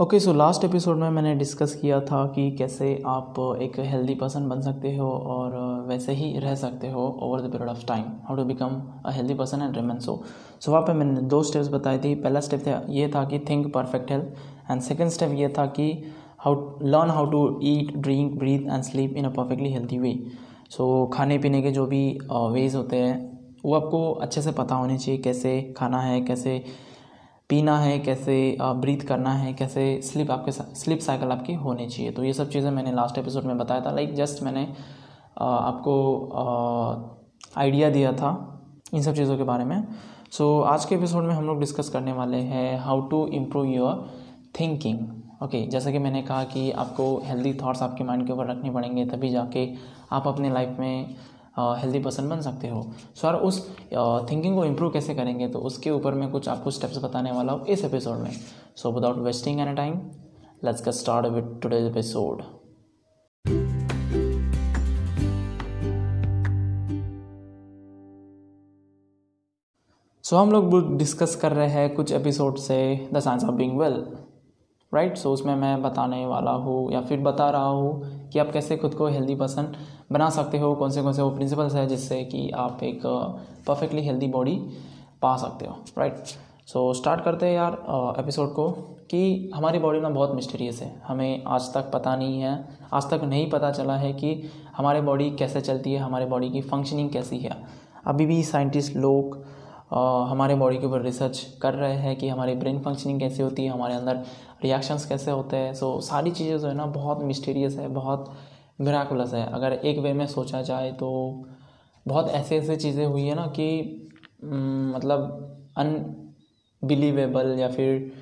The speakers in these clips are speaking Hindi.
ओके सो लास्ट एपिसोड में मैंने डिस्कस किया था कि कैसे आप एक हेल्दी पर्सन बन सकते हो और वैसे ही रह सकते हो over the period of time how to become a healthy person and remain so so वहाँ पे मैंने दो स्टेप्स बताई थी। पहला स्टेप था, ये था कि think perfect health and second step ये था कि how learn how to eat drink breathe and sleep in a perfectly healthy way so खाने पीने के जो भी वेज होते हैं, वो आपको अच्छे से पता होने चाहिए कैसे खाना है, कैसे पीना है कैसे ब्रीथ करना है कैसे स्लिप आपके स्लिप साइकिल आपकी होनी चाहिए। तो ये सब चीज़ें मैंने लास्ट एपिसोड में बताया था। लाइक जस्ट मैंने आपको आइडिया दिया था इन सब चीज़ों के बारे में। सो so, आज के एपिसोड में हम लोग डिस्कस करने वाले हैं how to improve your thinking okay जैसा कि मैंने कहा कि आपको हेल्दी थाट्स आपके माइंड के ऊपर रखने पड़ेंगे तभी जाके आप अपने लाइफ में हेल्दी पर्सन बन सकते हो। सो यार उस थिंकिंग को इम्प्रूव कैसे करेंगे तो उसके ऊपर मैं कुछ आपको स्टेप्स बताने वाला हूँ इस एपिसोड में। So without wasting any time let's get start with today's episode so हम लोग डिस्कस कर रहे हैं कुछ एपिसोड से the science of being well right so उसमें मैं बताने वाला हूँ या फिर बता रहा हूँ कि आप कैसे खुद को हेल्दी पर्सन बना सकते हो कौन से कौन से वो प्रिंसिपल्स है जिससे कि आप एक परफेक्टली हेल्दी बॉडी पा सकते हो। राइट सो स्टार्ट करते हैं यार एपिसोड uh, को कि हमारी बॉडी ना बहुत मिस्टीरियस है। हमें आज तक पता नहीं है आज तक नहीं पता चला है कि हमारे बॉडी कैसे चलती है हमारे बॉडी की फंक्शनिंग कैसी है। अभी भी साइंटिस्ट लोग हमारे बॉडी के ऊपर रिसर्च कर रहे हैं कि हमारी ब्रेन फंक्शनिंग कैसे होती है हमारे अंदर रिएक्शंस कैसे होते हैं? सो so, सारी चीज़ें जो है ना बहुत मिस्टीरियस है बहुत मिराकुलस है। अगर एक वे में सोचा जाए तो बहुत ऐसे ऐसे चीज़ें हुई है ना कि मतलब अनबिलीवेबल या फिर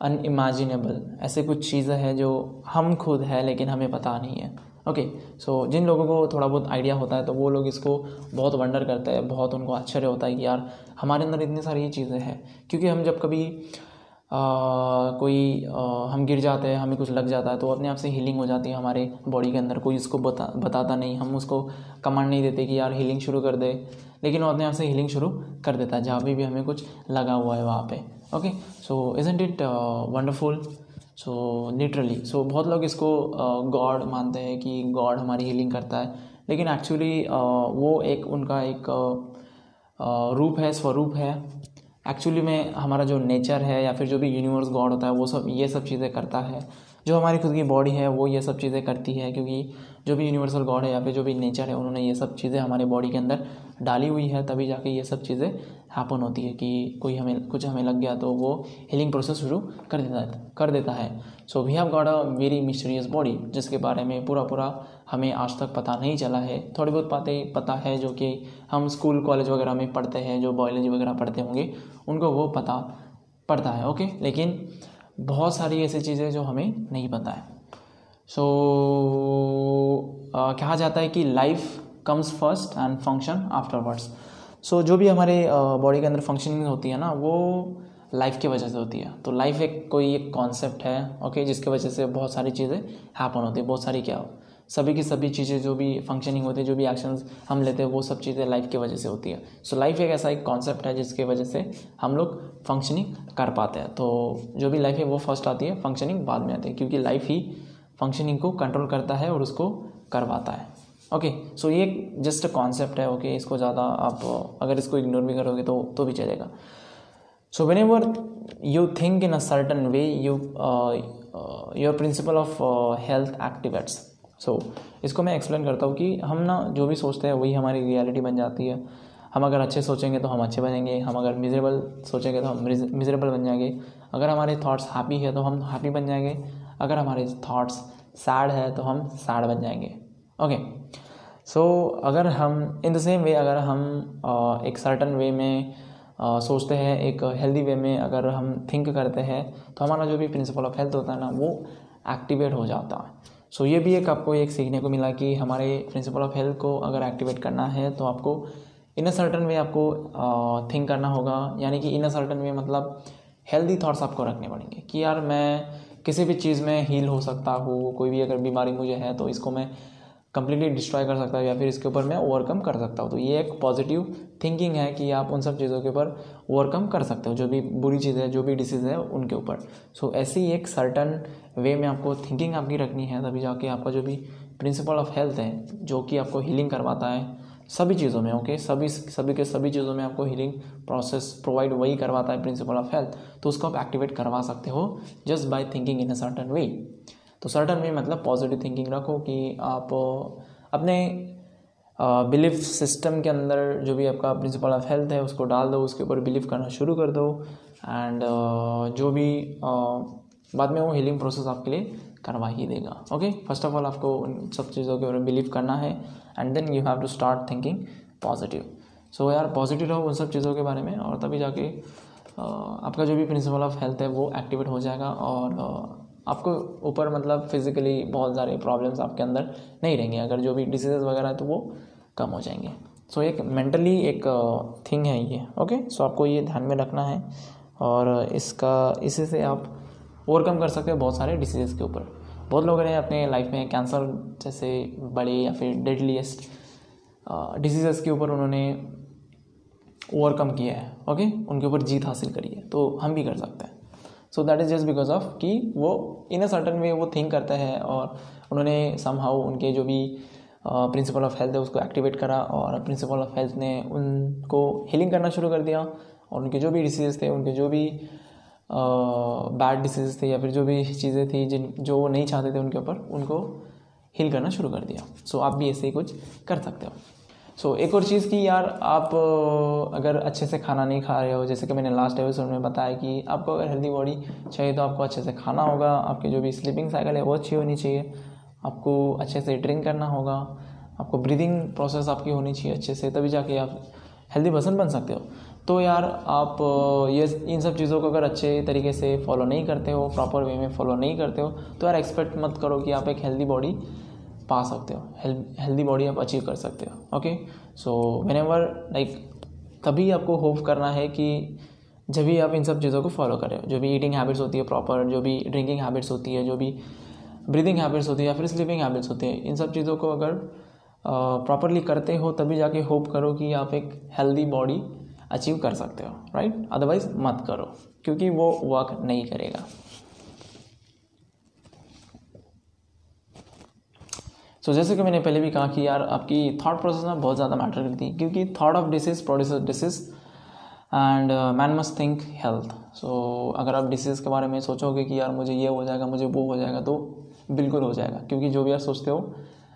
अनइमेजिनेबल ऐसे कुछ चीज़ें हैं जो हम खुद है लेकिन हमें पता नहीं है। ओके सो जिन लोगों को थोड़ा बहुत आइडिया होता है तो वो लोग इसको बहुत वंडर करते हैं बहुत उनको आश्चर्य होता है कि यार हमारे अंदर इतनी सारी चीज़ें हैं। क्योंकि हम जब कभी कोई हम गिर जाते हैं हमें कुछ लग जाता है तो अपने आप से हीलिंग हो जाती है हमारे बॉडी के अंदर। कोई इसको बता बताता नहीं हम उसको कमांड नहीं देते कि यार हीलिंग शुरू कर दे लेकिन वो अपने आप से हीलिंग शुरू कर देता है जहाँ भी भी हमें कुछ लगा हुआ है वहाँ पे। Okay so isn't it wonderful so literally so बहुत लोग इसको गॉड uh, मानते हैं कि गॉड हमारी हीलिंग करता है लेकिन एक्चुअली uh, वो एक उनका एक uh, रूप है स्वरूप है एक्चुअली में, हमारा जो नेचर है या फिर जो भी यूनिवर्स गॉड होता है, वो सब, ये सब चीज़ें करता है। जो हमारी खुद की बॉडी है, वो ये सब चीज़ें करती है, क्योंकि जो भी यूनिवर्सल गॉड है या फिर जो भी नेचर है, उन्होंने ये सब चीज़ें हमारे बॉडी के अंदर डाली हुई है, तभी जाके ये सब चीज़ें हैपन होती है कि कोई हमें, कुछ हमें लग गया तो वो हीलिंग प्रोसेस शुरू कर देता है, कर देता है। So we have got a very mysterious body जिसके बारे में पूरा पूरा हमें आज तक पता नहीं चला है। थोड़ी बहुत बातें पता है जो कि हम स्कूल कॉलेज वगैरह में पढ़ते हैं जो बायोलॉजी वगैरह पढ़ते होंगे उनको वो पता पड़ता है ओके? लेकिन बहुत सारी ऐसी चीज़ें जो हमें नहीं पता है। सो so, कहा जाता है कि life comes first and function afterwards so जो भी हमारे बॉडी के अंदर फंक्शनिंग होती है ना वो लाइफ की वजह से होती है। तो लाइफ एक कोई एक कॉन्सेप्ट है ओके जिसकी वजह से बहुत सारी चीज़ें हैपन होती है बहुत सारी क्या सभी की सभी चीज़ें जो भी फंक्शनिंग होती है जो भी एक्शंस हम लेते हैं वो सब चीज़ें लाइफ की वजह से होती है। सो so, लाइफ एक ऐसा एक कॉन्सेप्ट है जिसकी वजह से हम लोग फंक्शनिंग कर पाते हैं। तो जो भी लाइफ है वो फ़र्स्ट आती है फंक्शनिंग बाद में आती है क्योंकि लाइफ ही फंक्शनिंग को कंट्रोल करता है और उसको करवाता है। ओके okay, सो so ये जस्ट कॉन्सेप्ट है ओके okay? इसको ज़्यादा आप अगर इसको इग्नोर भी करोगे तो तो भी चलेगा। So whenever you think in a certain way you your principle of health activates so so, इसको मैं एक्सप्लेन करता हूँ कि हम ना जो भी सोचते हैं वही हमारी रियलिटी बन जाती है। हम अगर अच्छे सोचेंगे तो हम अच्छे बनेंगे हम अगर मिजरेबल सोचेंगे तो हम मिजरेबल बन जाएँगे। अगर हमारे थॉट्स हैप्पी है तो हम हैप्पी बन जाएँगे। अगर हमारे थॉट्स सैड है तो हम सैड बन जाएँगे। ओके सो अगर हम इन द सेम वे अगर हम एक सर्टन वे में uh, सोचते हैं एक हेल्दी वे में अगर हम थिंक करते हैं तो हमारा जो भी प्रिंसिपल ऑफ़ हेल्थ होता है ना वो एक्टिवेट हो जाता है। सो so, ये भी एक आपको एक सीखने को मिला कि हमारे प्रिंसिपल ऑफ़ हेल्थ को अगर एक्टिवेट करना है तो आपको इन अ सर्टन वे आपको थिंक करना होगा। यानी कि इन अ सर्टन वे मतलब हेल्दी थाट्स आपको रखने पड़ेंगे कि यार मैं किसी भी चीज़ में हील हो सकता हूँ कोई भी अगर बीमारी मुझे है तो इसको मैं कम्प्लीटली डिस्ट्रॉय कर सकता हूँ या फिर इसके ऊपर मैं ओवरकम कर सकता हूँ। तो ये एक पॉजिटिव थिंकिंग है कि आप उन सब चीज़ों के ऊपर ओवरकम कर सकते हो जो भी बुरी चीज़ है जो भी डिसीज़ है उनके ऊपर। सो so, ऐसी एक सर्टन वे में आपको थिंकिंग आपकी रखनी है तभी जाके आपका जो भी प्रिंसिपल ऑफ़ हेल्थ है जो कि आपको हीलिंग करवाता है सभी चीज़ों में ओके सभी सभी के सभी चीज़ों में आपको हीलिंग प्रोसेस प्रोवाइड वही करवाता है प्रिंसिपल ऑफ़ हेल्थ तो उसको आप एक्टिवेट करवा सकते हो just by thinking in a certain way तो सर्टन वे मतलब पॉजिटिव थिंकिंग रखो कि आप अपने बिलीफ सिस्टम के अंदर जो भी आपका प्रिंसिपल ऑफ़ हेल्थ है उसको डाल दो उसके ऊपर बिलीव करना शुरू कर दो एंड uh, जो भी uh, बाद में वो हीलिंग प्रोसेस आपके लिए करवा ही देगा ओके फ़र्स्ट ऑफ़ ऑल आपको उन सब चीज़ों के ऊपर बिलीव करना है and then you have to start thinking positive so यार पॉजिटिव रहो उन सब चीज़ों के बारे में और तभी जाके आपका जो भी प्रिंसिपल ऑफ़ हेल्थ है वो एक्टिवेट हो जाएगा और आपको ऊपर मतलब फिज़िकली बहुत सारे प्रॉब्लम्स आपके अंदर नहीं रहेंगे। अगर जो भी डिसीज़ वगैरह है तो वो कम हो जाएँगे। सो so, एक मेंटली एक थिंग है ये ओके सो so, आपको ये ध्यान में रखना है और इसका इसी से आप ओवरकम कर सकते हो बहुत सारे डिसीज़ के ऊपर। बहुत लोगों ने अपने लाइफ में कैंसर जैसे बड़े या फिर डेडलीस्ट डिसीज़ के ऊपर उन्होंने ओवरकम किया है ओके उनके ऊपर जीत हासिल करी है तो हम भी कर सकते हैं। So that is just because of कि वो इन अ सर्टन वे वो थिंक करते हैं और उन्होंने समहाउ उनके जो भी प्रिंसिपल ऑफ़ हेल्थ है उसको एक्टिवेट करा और प्रिंसिपल ऑफ़ हेल्थ ने उनको हीलिंग करना शुरू कर दिया और उनके जो भी डिसीज़ थे उनके जो भी बैड डिसीज़ थे या फिर जो भी चीज़ें थी जिन जो वो नहीं चाहते थे उनके ऊपर उनको हील करना शुरू कर दिया। सो so, आप भी ऐसे ही कुछ कर सकते हो। सो so, एक और चीज़ की यार आप अगर अच्छे से खाना नहीं खा रहे हो जैसे कि मैंने लास्ट एपिसोड में बताया कि आपको अगर हेल्दी बॉडी चाहिए तो आपको अच्छे से खाना होगा आपकी जो भी स्लीपिंग साइकिल है वो अच्छी होनी चाहिए आपको अच्छे से ड्रिंक करना होगा आपको ब्रीदिंग प्रोसेस आपकी होनी चाहिए अच्छे से तभी जाके आप हेल्दी पर्सन बन सकते हो। तो यार आप ये इन सब चीज़ों को अगर अच्छे तरीके से फॉलो नहीं करते हो प्रॉपर वे में फॉलो नहीं करते हो तो यार एक्सपेक्ट मत करो कि आप एक हेल्दी बॉडी पा सकते हो हेल्दी बॉडी आप अचीव कर सकते हो okay so whenever like तभी आपको होप करना है कि जब भी आप इन सब चीज़ों को फॉलो करें, जो भी ईटिंग हैबिट्स होती है प्रॉपर जो भी ड्रिंकिंग हैबिट्स होती है, जो भी ब्रीदिंग हैबिट्स होती है या फिर स्लीपिंग हैबिट्स होती है, इन सब चीज़ों को अगर प्रॉपरली करते हो, तभी जाके होप करो कि आप एक हेल्दी बॉडी अचीव कर सकते हो राइट अदरवाइज़ मत करो, क्योंकि वो वर्क नहीं करेगा। सो जैसे कि मैंने पहले भी कहा कि यार, आपकी थॉट प्रोसेस में बहुत ज़्यादा मैटर करती है, क्योंकि thought of disease produce disease and man must think health so अगर आप डिसीज़ के बारे में सोचोगे कि यार मुझे ये हो जाएगा, मुझे वो हो जाएगा तो बिल्कुल हो जाएगा, क्योंकि जो भी आप सोचते हो,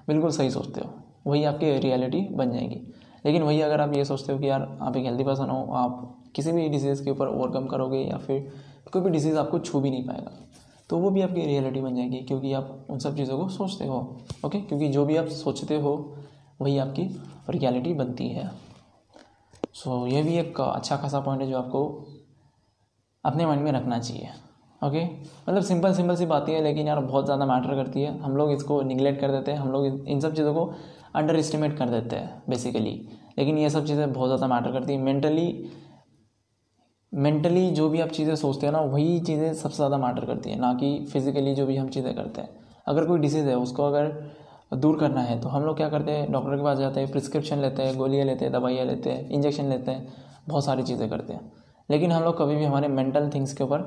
बिल्कुल सही सोचते हो, वही आपकी रियलिटी बन जाएगी। लेकिन वही अगर आप ये सोचते हो कि यार, आप एक हेल्दी पर्सन हो, आप किसी भी डिसीज़ के ऊपर ओवरकम करोगे या फिर कोई भी डिसीज़ आपको छू भी नहीं पाएगा। तो वो भी आपकी रियलिटी बन जाएगी क्योंकि आप उन सब चीज़ों को सोचते हो ओके क्योंकि जो भी आप सोचते हो वही आपकी रियलिटी बनती है। सो so, ये भी एक अच्छा खासा पॉइंट है जो आपको अपने माइंड में रखना चाहिए ओके मतलब सिंपल सिंपल सी बातें हैं लेकिन यार बहुत ज़्यादा मैटर करती है। हम लोग इसको निगलेक्ट कर देते हैं हम लोग इन सब चीज़ों को अंडर एस्टिमेट कर देते हैं बेसिकली लेकिन ये सब चीज़ें बहुत ज़्यादा मैटर करती हैं। मेंटली मेंटली जो भी आप चीज़ें सोचते हैं ना, वही चीज़ें सबसे ज़्यादा मैटर करती हैं, ना कि फिज़िकली जो भी हम चीज़ें करते हैं। अगर कोई डिसीज़ है, उसको अगर दूर करना है तो हम लोग क्या करते हैं डॉक्टर के पास जाते हैं प्रिस्क्रिप्शन लेते हैं, गोलियाँ लेते हैं, दवाइयाँ लेते हैं इंजेक्शन लेते हैं, बहुत सारी चीज़ें करते हैं। लेकिन हम लोग कभी भी हमारे मेंटल थिंग्स के ऊपर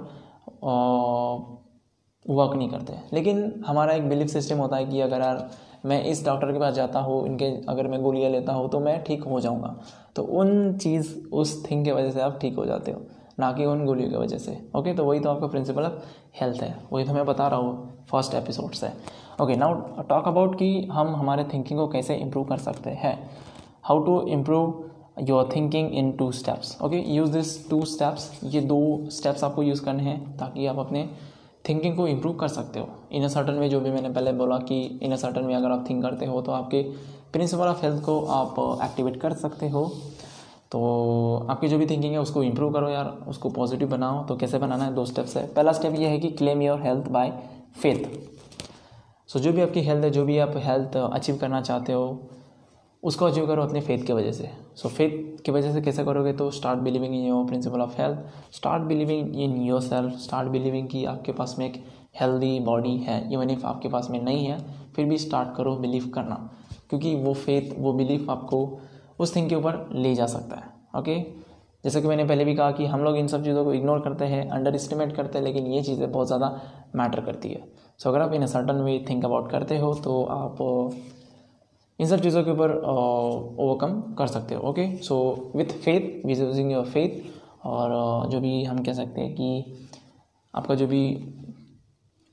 वर्क नहीं करते। लेकिन हमारा एक बिलीफ सिस्टम होता है कि अगर यार, मैं इस डॉक्टर के पास जाता हूँ, इनके अगर मैं गोलियाँ लेता हूँ तो मैं ठीक हो जाऊँगा। तो उन चीज़, उस थिंग की वजह से आप ठीक हो जाते हो। ना कि उन गोलियों की वजह से। ओके तो वही तो आपका प्रिंसिपल ऑफ़ हेल्थ है। वही तो मैं बता रहा हूँ फ़र्स्ट एपिसोड से। ओके नाउ टॉक अबाउट कि हम हमारे थिंकिंग को कैसे इम्प्रूव कर सकते हैं। How to improve your thinking in two steps okay use this two steps ये दो स्टेप्स आपको यूज़ करने हैं ताकि आप अपने थिंकिंग को इम्प्रूव कर सकते हो। इन अ सर्टन वे जो भी मैंने पहले बोला कि इन अ सर्टन वे अगर आप थिंक करते हो तो आपके प्रिंसिपल ऑफ़ हेल्थ को आप एक्टिवेट कर सकते हो। तो आपकी जो भी थिंकिंग है, उसको इम्प्रूव करो यार, उसको पॉजिटिव बनाओ। तो कैसे बनाना है? दो स्टेप्स है। पहला स्टेप ये है कि claim your health by faith so जो भी आपकी हेल्थ है, जो भी आप हेल्थ अचीव करना चाहते हो, उसको अचीव करो अपने फेथ की वजह से। सो फेथ की वजह से कैसे करोगे तो start believing in your principle of health start believing in yourself start believing कि आपके पास में एक हेल्दी बॉडी है। इवन इफ़ आपके पास में नहीं है, फिर भी स्टार्ट करो बिलीव करना। क्योंकि वो फेथ वो बिलीफ आपको उस थिंग के ऊपर ले जा सकता है ओके जैसे कि मैंने पहले भी कहा कि हम लोग इन सब चीज़ों को इग्नोर करते हैं अंडर एस्टिमेट करते हैं, लेकिन ये चीज़ें बहुत ज़्यादा मैटर करती है। सो अगर आप in certain way think about करते हो तो आप इन सब चीज़ों के ऊपर ओवरकम कर सकते हो okay so with faith with using your faith और जो भी हम कह सकते हैं कि आपका जो भी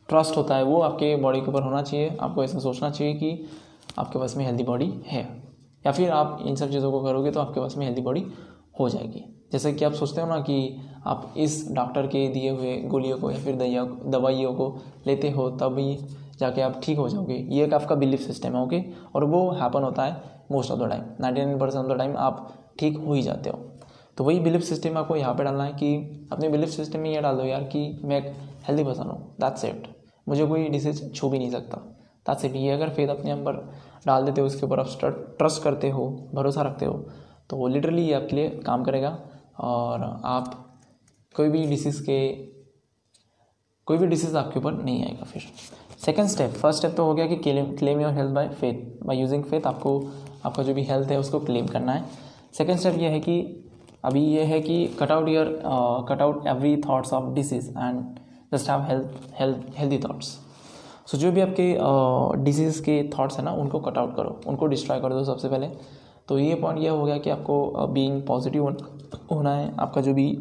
ट्रस्ट होता है, वो आपके बॉडी के ऊपर होना चाहिए। आपको ऐसा सोचना चाहिए कि आपके पास में हेल्दी बॉडी है। या फिर आप इन सब चीज़ों को करोगे तो आपके पास में हेल्दी बॉडी हो जाएगी। जैसे कि आप सोचते हो ना कि आप इस डॉक्टर के दिए हुए गोलियों को या फिर दवाइयों को लेते हो, तभी जाके आप ठीक हो जाओगे। ये एक आपका बिलीफ सिस्टम है ओके और वो हैपन होता है most of the time ninety nine percent of the time आप ठीक हो ही जाते हो। तो वही बिलीफ सिस्टम आपको यहाँ पे डालना है कि अपने बिलीफ सिस्टम में ये डाल दो यार कि मैं एक हेल्दी पर्सन हूँ। दैट्स इट मुझे कोई डिसीज छू भी नहीं सकता। दैट्स इट ये अगर फेथ अपने अंदर डाल देते हो उसके ऊपर, आप ट्रस्ट करते हो, भरोसा रखते हो तो वो लिटरली ये आपके लिए काम करेगा। और आप कोई भी डिसीज़ के, कोई भी डिसीज़ आपके ऊपर नहीं आएगा फिर। सेकेंड स्टेप फ़र्स्ट स्टेप तो हो गया कि claim claim your health by faith by using faith आपको, आपका जो भी हेल्थ है उसको क्लेम करना है। सेकेंड स्टेप ये है कि, अभी ये है कि cut out your cut out every thoughts of disease and just have health health healthy thoughts so जो भी आपके डिज़ीज़ के थाट्स हैं ना उनको कट आउट करो उनको डिस्ट्रॉय कर दो सबसे पहले। तो ये पॉइंट ये हो गया कि आपको बीइंग पॉजिटिव होना है आपका जो भी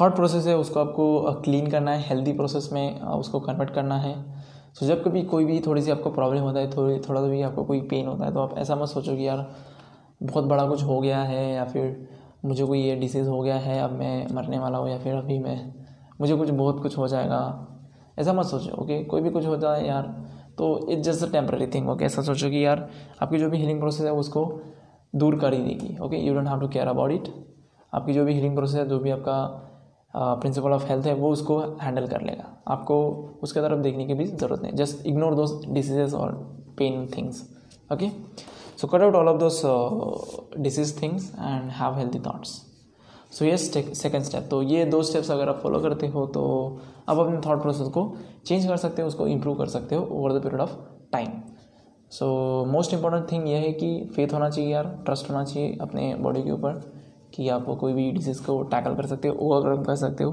थॉट प्रोसेस है उसको आपको क्लीन करना है हेल्दी प्रोसेस में उसको कन्वर्ट करना है। सो so, जब कभी कोई भी थोड़ी सी आपको प्रॉब्लम होता है थोड़ी थोड़ा सा भी आपको कोई पेन होता है तो आप ऐसा मत सोचो कि यार बहुत बड़ा कुछ हो गया है या फिर मुझे कोई ये डिसीज़ हो गया है अब मैं मरने वाला हूँ या फिर अभी मैं मुझे कुछ बहुत कुछ हो जाएगा। ऐसा मत सोचो ओके कोई भी कुछ होता है यार तो it just a temporary thing okay ऐसा सोचो कि यार, आपकी जो भी हीलिंग प्रोसेस है, उसको दूर कर ही देगी okay you don't have to care about it आपकी जो भी हीलिंग प्रोसेस है, जो भी आपका प्रिंसिपल ऑफ़ हेल्थ है, वो उसको हैंडल कर लेगा। आपको उसके तरफ़ देखने की भी ज़रूरत नहीं। जस्ट इग्नोर दोज डिसीजेज और pain things okay so cut out all of those disease things and have healthy thoughts so ये सेकेंड स्टेप तो ये दो स्टेप्स अगर आप फॉलो करते हो तो आप अपने थॉट प्रोसेस को चेंज कर सकते हो, उसको इम्प्रूव कर सकते हो over the period of time so most important thing ये है कि फेथ होना चाहिए यार ट्रस्ट होना चाहिए अपने बॉडी के ऊपर कि आप कोई भी डिसीज़ को टैकल कर सकते हो ओवरकम कर सकते हो,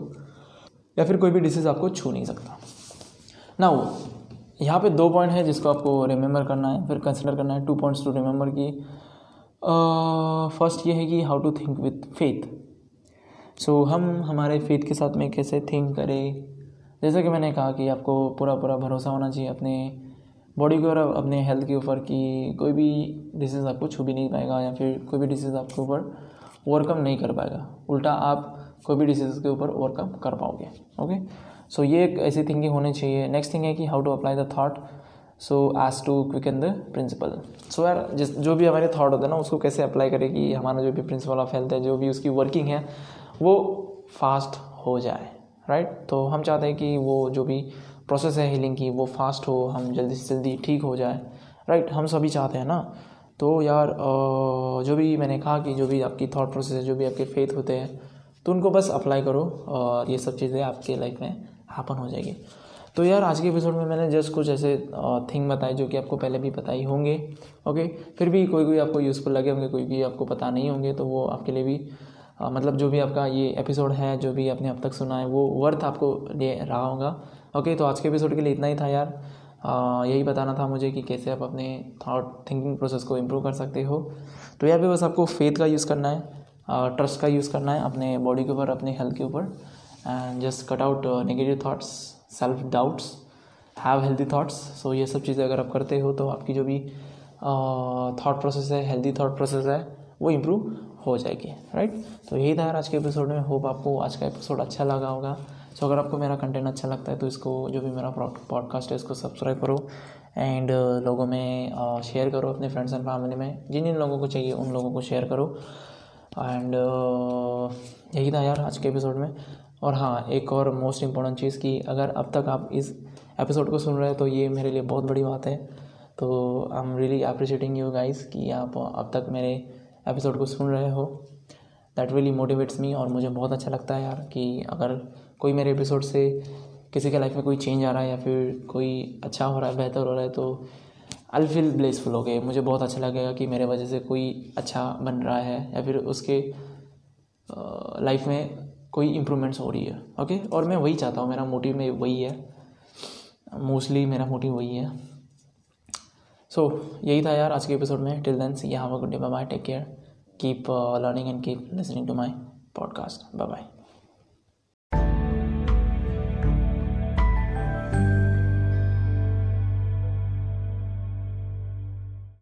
या फिर कोई भी डिसीज़ आपको छू नहीं सकता. ना वो यहाँ पे दो पॉइंट है जिसको आपको रिमेंबर करना है, फिर कंसिडर करना है टू पॉइंट्स टू रिमेंबर की फ़र्स्ट ये है कि how to think with faith so so, हम हमारे फेथ के साथ में कैसे थिंक करें? जैसे कि मैंने कहा कि आपको पूरा पूरा भरोसा होना चाहिए अपने बॉडी के ऊपर अपने हेल्थ के ऊपर कि कोई भी डिसीज़ आपको छू भी नहीं पाएगा या फिर कोई भी डिसीज़ आपके ऊपर ओवरकम नहीं कर पाएगा। उल्टा आप कोई भी डिसीज़ के ऊपर ओवरकम कर पाओगे ओके सो ये एक ऐसी थिंकिंग होनी चाहिए। नेक्स्ट थिंग है कि how to apply the thought so as to quicken the principle so यार जिस जो भी हमारे थाट होते हैं ना उसको कैसे अप्लाई करें कि हमारा जो भी प्रिंसिपल ऑफ़ हेल्थ है जो भी उसकी वर्किंग है वो फास्ट हो जाए राइट तो हम चाहते हैं कि वो जो भी प्रोसेस है हीलिंग की, वो फास्ट हो, हम जल्दी से जल्दी ठीक हो जाए राइट हम सभी चाहते हैं ना? तो यार जो भी मैंने कहा कि जो भी आपकी थॉट प्रोसेस है, जो भी आपके फेथ होते हैं तो उनको बस अप्लाई करो और ये सब चीज़ें आपके लाइफ में हैपन हो जाएगी। तो यार, आज के एपिसोड में मैंने जस्ट कुछ ऐसे थिंग बताए जो कि आपको पहले भी बताई होंगे ओके फिर भी कोई कोई आपको यूज़फुल लगे होंगे कोई भी आपको पता नहीं होंगे तो वो आपके लिए भी मतलब जो भी आपका ये एपिसोड है जो भी आपने अब तक सुना है वो वर्थ आपको दे रहा होगा। ओके तो आज के एपिसोड के लिए इतना ही था यार। आ, यही बताना था मुझे कि कैसे आप अपने थॉट थिंकिंग प्रोसेस को इम्प्रूव कर सकते हो। तो यार भी बस आपको फेथ का यूज़ करना है ट्रस्ट का यूज़ करना है अपने बॉडी के ऊपर अपने हेल्थ के ऊपर। And just cut out negative thoughts self doubts have healthy thoughts so ये सब चीज़ें अगर आप करते हो तो आपकी जो भी थाट प्रोसेस है हेल्दी थाट प्रोसेस है वो इम्प्रूव हो जाएगी राइट तो यही था आज के एपिसोड में. होप आपको आज का एपिसोड अच्छा लगा होगा. सो अगर आपको मेरा कंटेंट अच्छा लगता है तो इसको, जो भी मेरा पॉडकास्ट है, इसको सब्सक्राइब करो. एंड लोगों में शेयर करो अपने फ्रेंड्स एंड फैमिली में. जिन जिन लोगों को चाहिए, उन लोगों को शेयर करो. एंड यही था यार आज के एपिसोड में. और हाँ एक और मोस्ट इंपॉर्टेंट चीज़ कि अगर अब तक आप इस एपिसोड को सुन रहे हैं तो ये मेरे लिए बहुत बड़ी बात है. तो I am really appreciating you guys कि आप अब तक मेरे एपिसोड को सुन रहे हो। दैट रियली मोटिवेट्स मी और मुझे बहुत अच्छा लगता है यार कि अगर कोई मेरे एपिसोड से किसी के लाइफ में कोई चेंज आ रहा है या फिर कोई अच्छा हो रहा है, बेहतर हो रहा है तो आई फील ब्लेसफुल हो गए मुझे बहुत अच्छा लगेगा कि मेरे वजह से कोई अच्छा बन रहा है या फिर उसके लाइफ में कोई इम्प्रूवमेंट्स हो रही है ओके और मैं वही चाहता हूँ, मेरा मोटिव में वही है। मोस्टली मेरा मोटिव वही है। सो यही था यार आज के एपिसोड में. Till then see have a good day bye bye take care keep learning and keep listening to my podcast bye bye